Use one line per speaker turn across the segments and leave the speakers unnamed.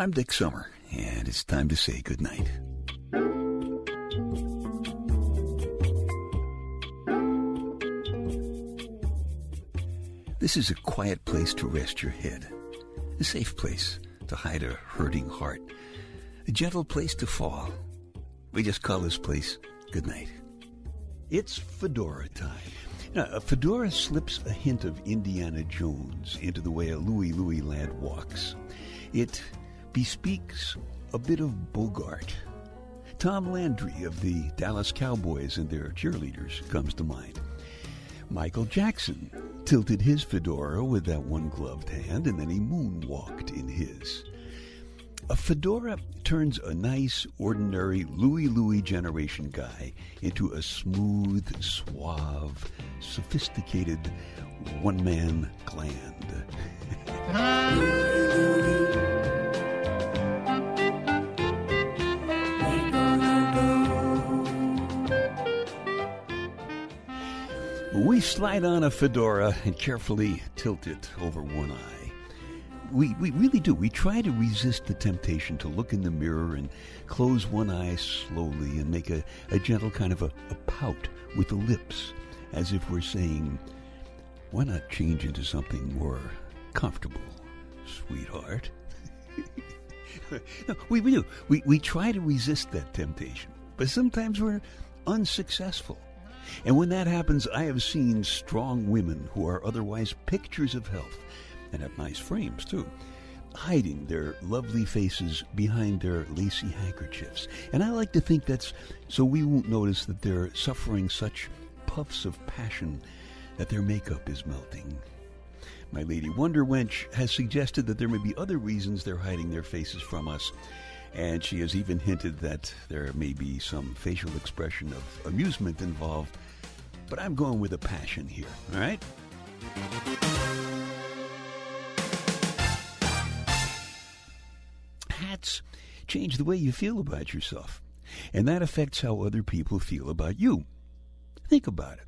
I'm Dick Summer, and it's time to say goodnight. This is a quiet place to rest your head, a safe place to hide a hurting heart, a gentle place to fall. We just call this place goodnight. It's fedora time. Now, a fedora slips a hint of Indiana Jones into the way a Louie Louie lad walks. It bespeaks a bit of Bogart. Tom Landry of the Dallas Cowboys and their cheerleaders comes to mind. Michael Jackson tilted his fedora with that one gloved hand and then he moonwalked in his. A fedora turns a nice, ordinary Louie Louie generation guy into a smooth, suave, sophisticated one man gland. we slide on a fedora and carefully tilt it over one eye. We, we really do. We try to resist the temptation to look in the mirror and close one eye slowly and make a, a gentle kind of a, a pout with the lips, as if we're saying, Why not change into something more comfortable, sweetheart? no, we, we do. We, we try to resist that temptation, but sometimes we're unsuccessful. And when that happens, I have seen strong women who are otherwise pictures of health and have nice frames too, hiding their lovely faces behind their lacy handkerchiefs. And I like to think that's so we won't notice that they're suffering such puffs of passion that their makeup is melting. My Lady Wonder Wench has suggested that there may be other reasons they're hiding their faces from us. And she has even hinted that there may be some facial expression of amusement involved. But I'm going with a passion here, all right? Hats change the way you feel about yourself, and that affects how other people feel about you. Think about it.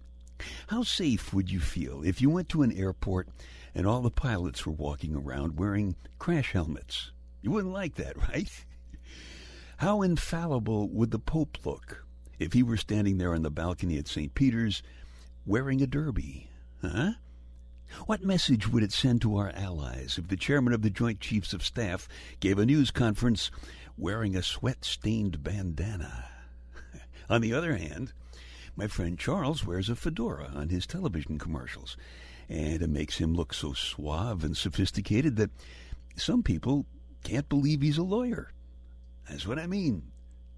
How safe would you feel if you went to an airport and all the pilots were walking around wearing crash helmets? You wouldn't like that, right? How infallible would the Pope look if he were standing there on the balcony at St. Peter's wearing a derby? Huh? What message would it send to our allies if the chairman of the Joint Chiefs of Staff gave a news conference wearing a sweat stained bandana? on the other hand, my friend Charles wears a fedora on his television commercials, and it makes him look so suave and sophisticated that some people can't believe he's a lawyer. That's what I mean.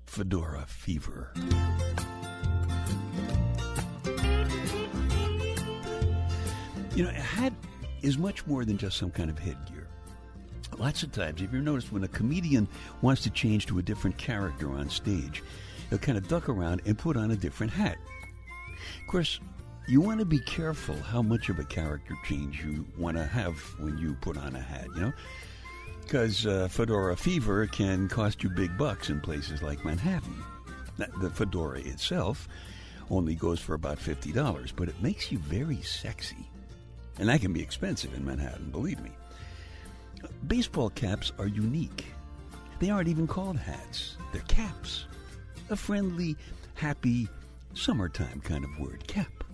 Fedora fever. You know, a hat is much more than just some kind of headgear. Lots of times, if you've noticed, when a comedian wants to change to a different character on stage, they'll kind of duck around and put on a different hat. Of course, you want to be careful how much of a character change you want to have when you put on a hat, you know? Because uh, fedora fever can cost you big bucks in places like Manhattan. The fedora itself only goes for about $50, but it makes you very sexy. And that can be expensive in Manhattan, believe me. Baseball caps are unique. They aren't even called hats, they're caps. A friendly, happy, summertime kind of word, cap.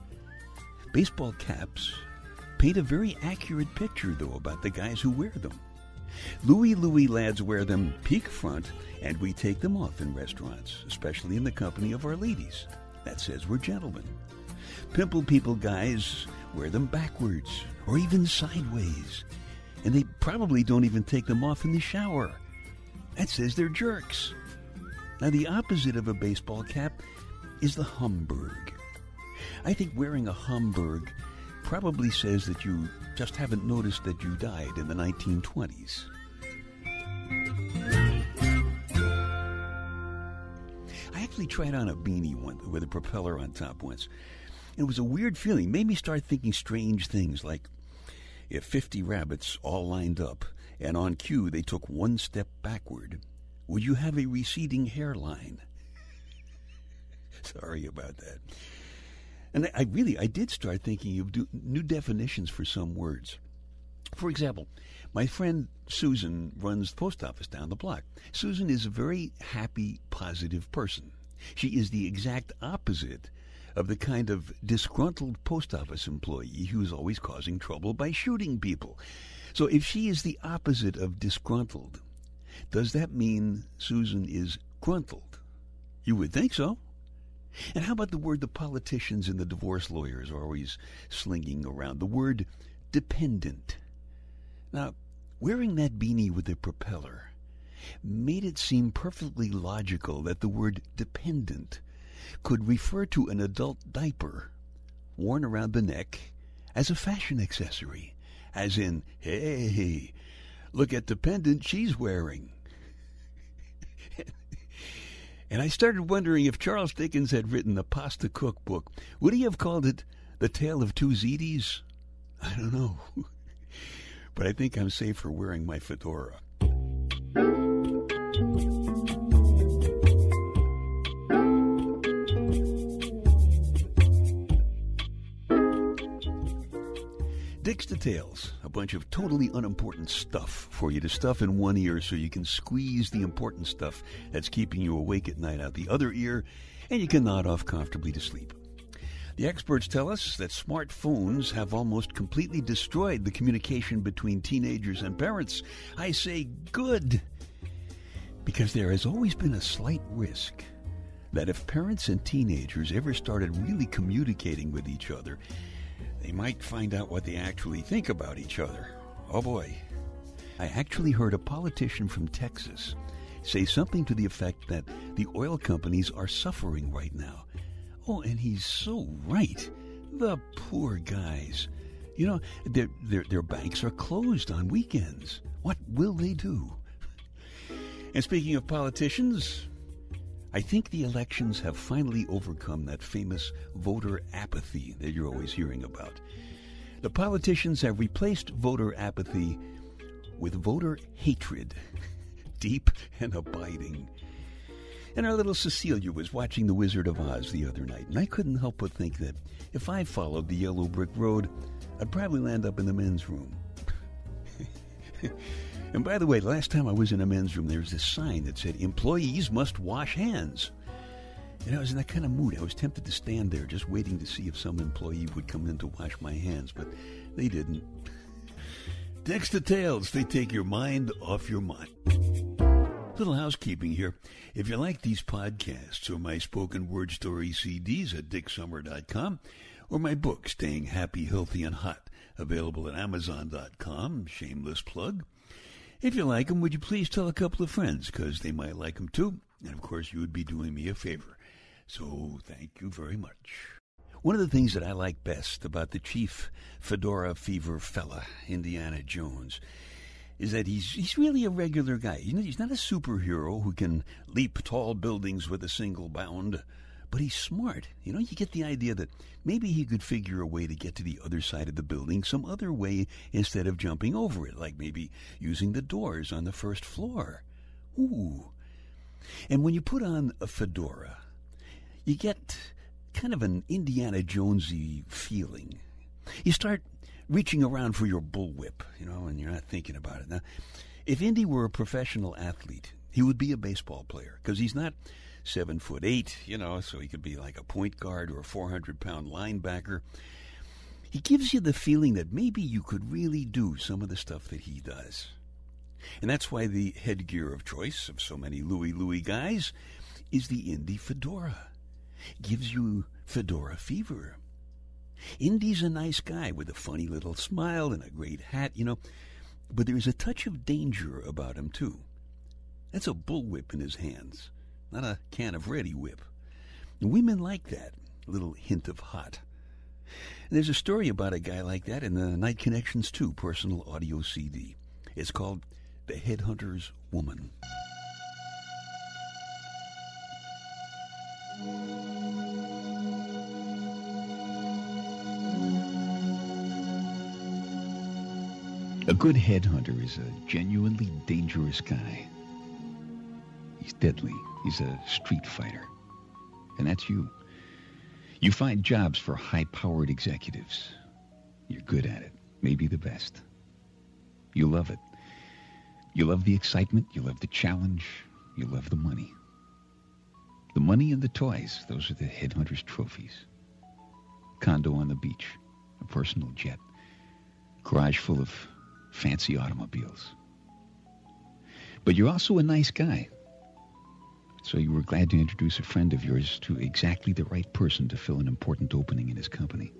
Baseball caps paint a very accurate picture, though, about the guys who wear them. Louie Louie lads wear them peak front, and we take them off in restaurants, especially in the company of our ladies. That says we're gentlemen. Pimple people guys wear them backwards or even sideways. And they probably don't even take them off in the shower. That says they're jerks. Now, the opposite of a baseball cap is the Homburg. I think wearing a Homburg probably says that you just haven't noticed that you died in the 1920s. I actually tried on a beanie one with a propeller on top once. It was a weird feeling. It made me start thinking strange things like if 50 rabbits all lined up and on cue they took one step backward, would you have a receding hairline? Sorry about that. And I really, I did start thinking of new definitions for some words. For example, my friend Susan runs the post office down the block. Susan is a very happy, positive person. She is the exact opposite of the kind of disgruntled post office employee who is always causing trouble by shooting people. So if she is the opposite of disgruntled, does that mean Susan is gruntled? You would think so. And how about the word the politicians and the divorce lawyers are always slinging around? The word dependent. Now, wearing that beanie with the propeller made it seem perfectly logical that the word dependent could refer to an adult diaper worn around the neck as a fashion accessory, as in, hey, look at the she's wearing. And I started wondering if Charles Dickens had written the pasta cookbook, would he have called it The Tale of Two Zetes? I don't know. but I think I'm safe for wearing my fedora. Dick's Details, bunch of totally unimportant stuff for you to stuff in one ear so you can squeeze the important stuff that's keeping you awake at night out the other ear and you can nod off comfortably to sleep. The experts tell us that smartphones have almost completely destroyed the communication between teenagers and parents. I say good, because there has always been a slight risk that if parents and teenagers ever started really communicating with each other, they might find out what they actually think about each other. Oh boy. I actually heard a politician from Texas say something to the effect that the oil companies are suffering right now Oh, and he's so right. The poor guys. You know, their, their, their banks are closed on weekends. What will they do? And speaking of politicians, I think the elections have finally overcome that famous voter apathy that you're always hearing about. The politicians have replaced voter apathy with voter hatred, deep and abiding. And our little Cecilia was watching The Wizard of Oz the other night, and I couldn't help but think that if I followed the yellow brick road, I'd probably land up in the men's room. and by the way, last time I was in a men's room, there was this sign that said, Employees must wash hands. And I was in that kind of mood. I was tempted to stand there just waiting to see if some employee would come in to wash my hands, but they didn't. Dick's Details, they take your mind off your mind. Little housekeeping here. If you like these podcasts or my spoken word story CDs at dicksummer.com or my book, Staying Happy, Healthy, and Hot, available at amazon.com, shameless plug. If you like them, would you please tell a couple of friends because they might like them too? And of course, you would be doing me a favor. So thank you very much. One of the things that I like best about the chief fedora fever fella, Indiana Jones, is that he's he's really a regular guy. He's not a superhero who can leap tall buildings with a single bound, but he's smart. You know, you get the idea that maybe he could figure a way to get to the other side of the building some other way instead of jumping over it, like maybe using the doors on the first floor. Ooh. And when you put on a fedora, you get kind of an Indiana Jonesy feeling. You start reaching around for your bullwhip, you know, and you're not thinking about it. Now, if Indy were a professional athlete, he would be a baseball player because he's not seven foot eight, you know, so he could be like a point guard or a 400 pound linebacker. He gives you the feeling that maybe you could really do some of the stuff that he does. And that's why the headgear of choice of so many Louie Louie guys is the Indy fedora. gives you fedora fever. Indy's a nice guy with a funny little smile and a great hat, you know, but there's a touch of danger about him, too. That's a bullwhip in his hands, not a can of Reddi-wip. Women like that little hint of hot. There's a story about a guy like that in the Night Connections 2 personal audio CD. It's called The Headhunter's Woman. A good headhunter is a genuinely dangerous guy. He's deadly. He's a street fighter. And that's you. You find jobs for high-powered executives. You're good at it. Maybe the best. You love it. You love the excitement. You love the challenge. You love the money. The money and the toys, those are the headhunter's trophies. Condo on the beach, a personal jet, garage full of fancy automobiles. But you're also a nice guy. So you were glad to introduce a friend of yours to exactly the right person to fill an important opening in his company.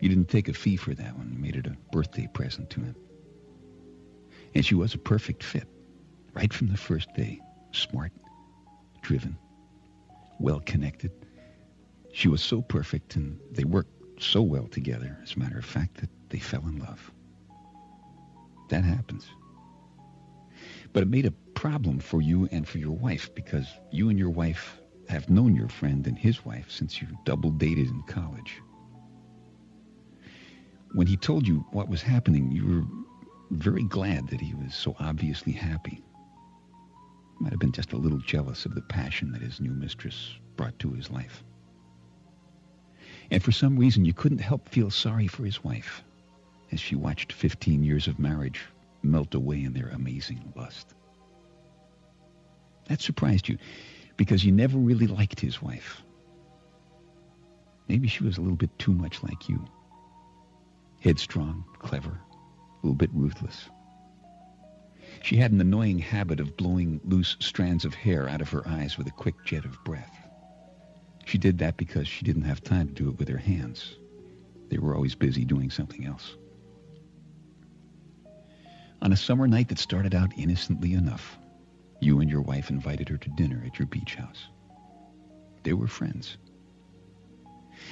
You didn't take a fee for that one. You made it a birthday present to him. And she was a perfect fit, right from the first day. Smart, driven, well-connected. She was so perfect, and they worked so well together, as a matter of fact, that they fell in love. That happens. But it made a problem for you and for your wife because you and your wife have known your friend and his wife since you double dated in college. When he told you what was happening, you were very glad that he was so obviously happy. Might have been just a little jealous of the passion that his new mistress brought to his life. And for some reason, you couldn't help feel sorry for his wife as she watched 15 years of marriage melt away in their amazing lust. That surprised you because you never really liked his wife. Maybe she was a little bit too much like you. Headstrong, clever, a little bit ruthless. She had an annoying habit of blowing loose strands of hair out of her eyes with a quick jet of breath. She did that because she didn't have time to do it with her hands. They were always busy doing something else. On a summer night that started out innocently enough, you and your wife invited her to dinner at your beach house. They were friends.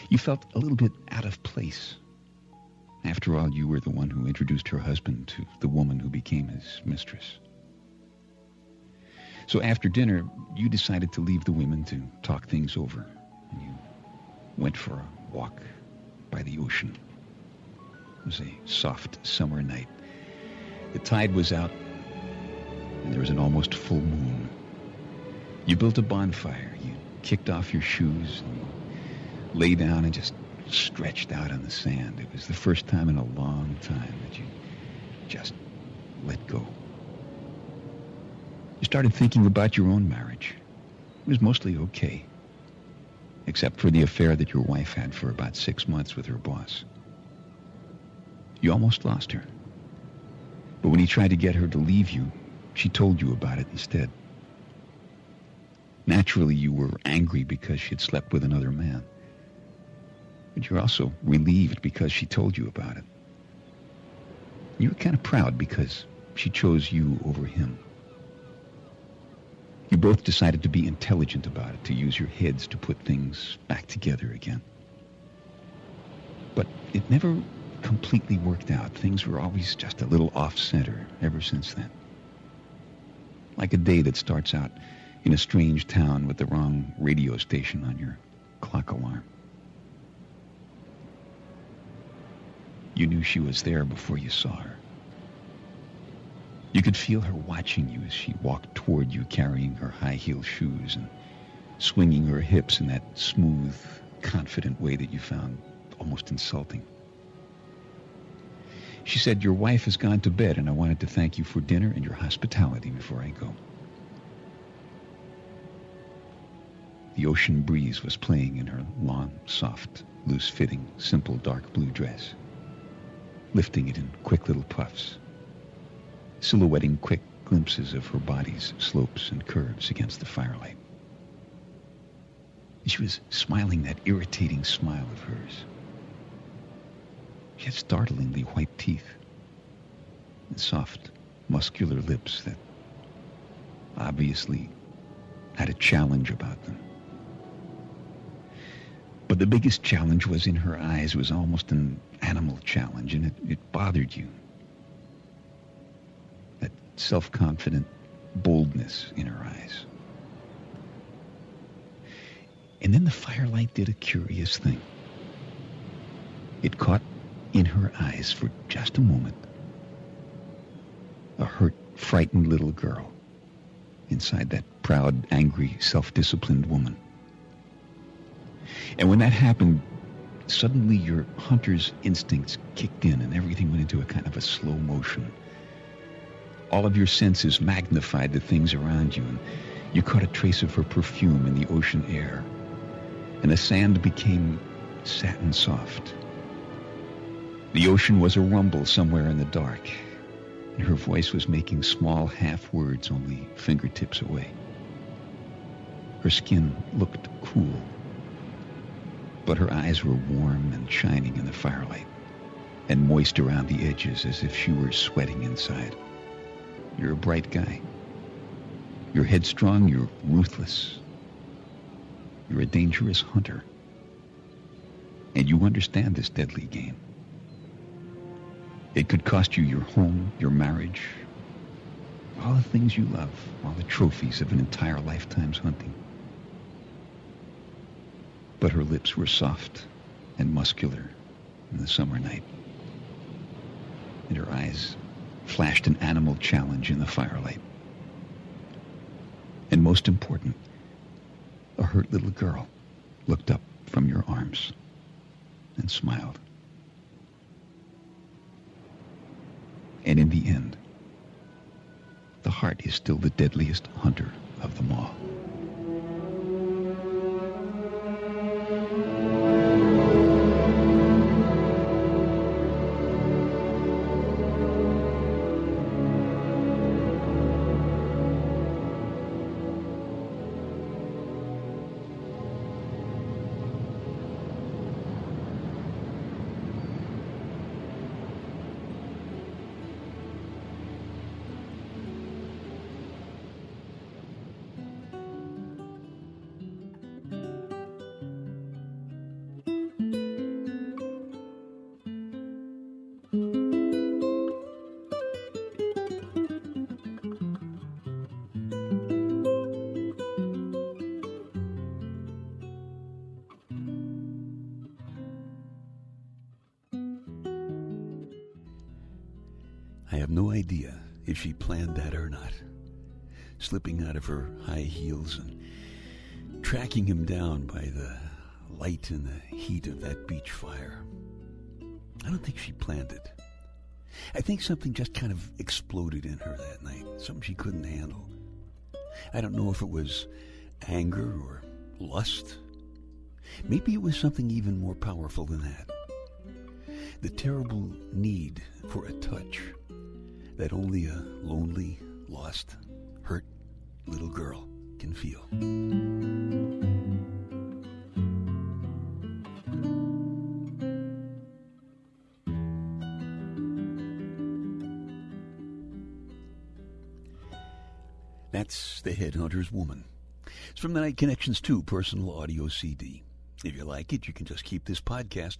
You felt a little bit out of place after all, you were the one who introduced her husband to the woman who became his mistress. So after dinner, you decided to leave the women to talk things over. And you went for a walk by the ocean. It was a soft summer night. The tide was out, and there was an almost full moon. You built a bonfire. You kicked off your shoes and you lay down and just stretched out on the sand. It was the first time in a long time that you just let go. You started thinking about your own marriage. It was mostly okay, except for the affair that your wife had for about six months with her boss. You almost lost her. But when he tried to get her to leave you, she told you about it instead. Naturally, you were angry because she had slept with another man. But you're also relieved because she told you about it. You were kind of proud because she chose you over him. You both decided to be intelligent about it, to use your heads to put things back together again. But it never completely worked out. Things were always just a little off-center ever since then. Like a day that starts out in a strange town with the wrong radio station on your clock alarm. You knew she was there before you saw her. You could feel her watching you as she walked toward you carrying her high-heeled shoes and swinging her hips in that smooth, confident way that you found almost insulting. She said, your wife has gone to bed and I wanted to thank you for dinner and your hospitality before I go. The ocean breeze was playing in her long, soft, loose-fitting, simple dark blue dress lifting it in quick little puffs, silhouetting quick glimpses of her body's slopes and curves against the firelight. She was smiling that irritating smile of hers. She had startlingly white teeth and soft, muscular lips that obviously had a challenge about them. But the biggest challenge was in her eyes. It was almost an animal challenge, and it, it bothered you. That self-confident boldness in her eyes. And then the firelight did a curious thing. It caught in her eyes for just a moment a hurt, frightened little girl inside that proud, angry, self-disciplined woman. And when that happened, suddenly your hunter's instincts kicked in and everything went into a kind of a slow motion. All of your senses magnified the things around you, and you caught a trace of her perfume in the ocean air. And the sand became satin soft. The ocean was a rumble somewhere in the dark, and her voice was making small half words only fingertips away. Her skin looked cool, but her eyes were warm and shining in the firelight, and moist around the edges as if she were sweating inside. You're a bright guy. You're headstrong, you're ruthless. You're a dangerous hunter. And you understand this deadly game. It could cost you your home, your marriage, all the things you love, all the trophies of an entire lifetime's hunting. But her lips were soft and muscular in the summer night. And her eyes flashed an animal challenge in the firelight. And most important, a hurt little girl looked up from your arms and smiled. And in the end, the heart is still the deadliest hunter of them all. Idea if she planned that or not. Slipping out of her high heels and tracking him down by the light and the heat of that beach fire. I don't think she planned it. I think something just kind of exploded in her that night, something she couldn't handle. I don't know if it was anger or lust. Maybe it was something even more powerful than that. The terrible need for a touch that only a lonely, lost, hurt little girl can feel. That's The Headhunter's Woman. It's from the Night Connections 2 personal audio CD. If you like it, you can just keep this podcast.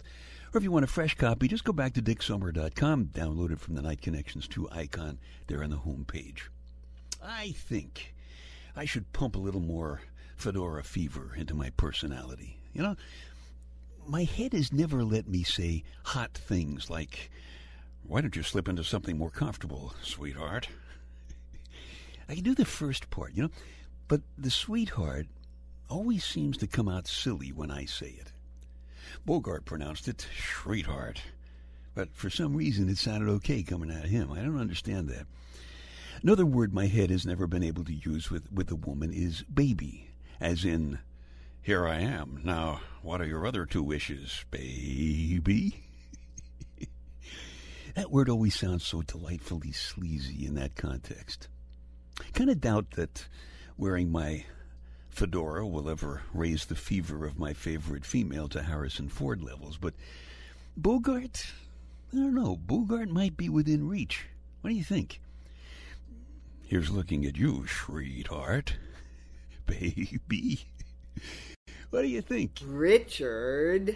Or if you want a fresh copy, just go back to dicksummer.com, download it from the Night Connections 2 icon there on the home page. I think I should pump a little more fedora fever into my personality. You know, my head has never let me say hot things like, why don't you slip into something more comfortable, sweetheart? I can do the first part, you know, but the sweetheart always seems to come out silly when I say it. Bogart pronounced it sweetheart, but for some reason it sounded okay coming out of him. I don't understand that. Another word my head has never been able to use with, with a woman is baby, as in, here I am. Now, what are your other two wishes, baby? that word always sounds so delightfully sleazy in that context. I Kind of doubt that wearing my fedora will ever raise the fever of my favorite female to Harrison Ford levels, but Bogart, I don't know, Bogart might be within reach. What do you think? Here's looking at you, sweetheart. Baby. What do you think?
Richard.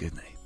Good night.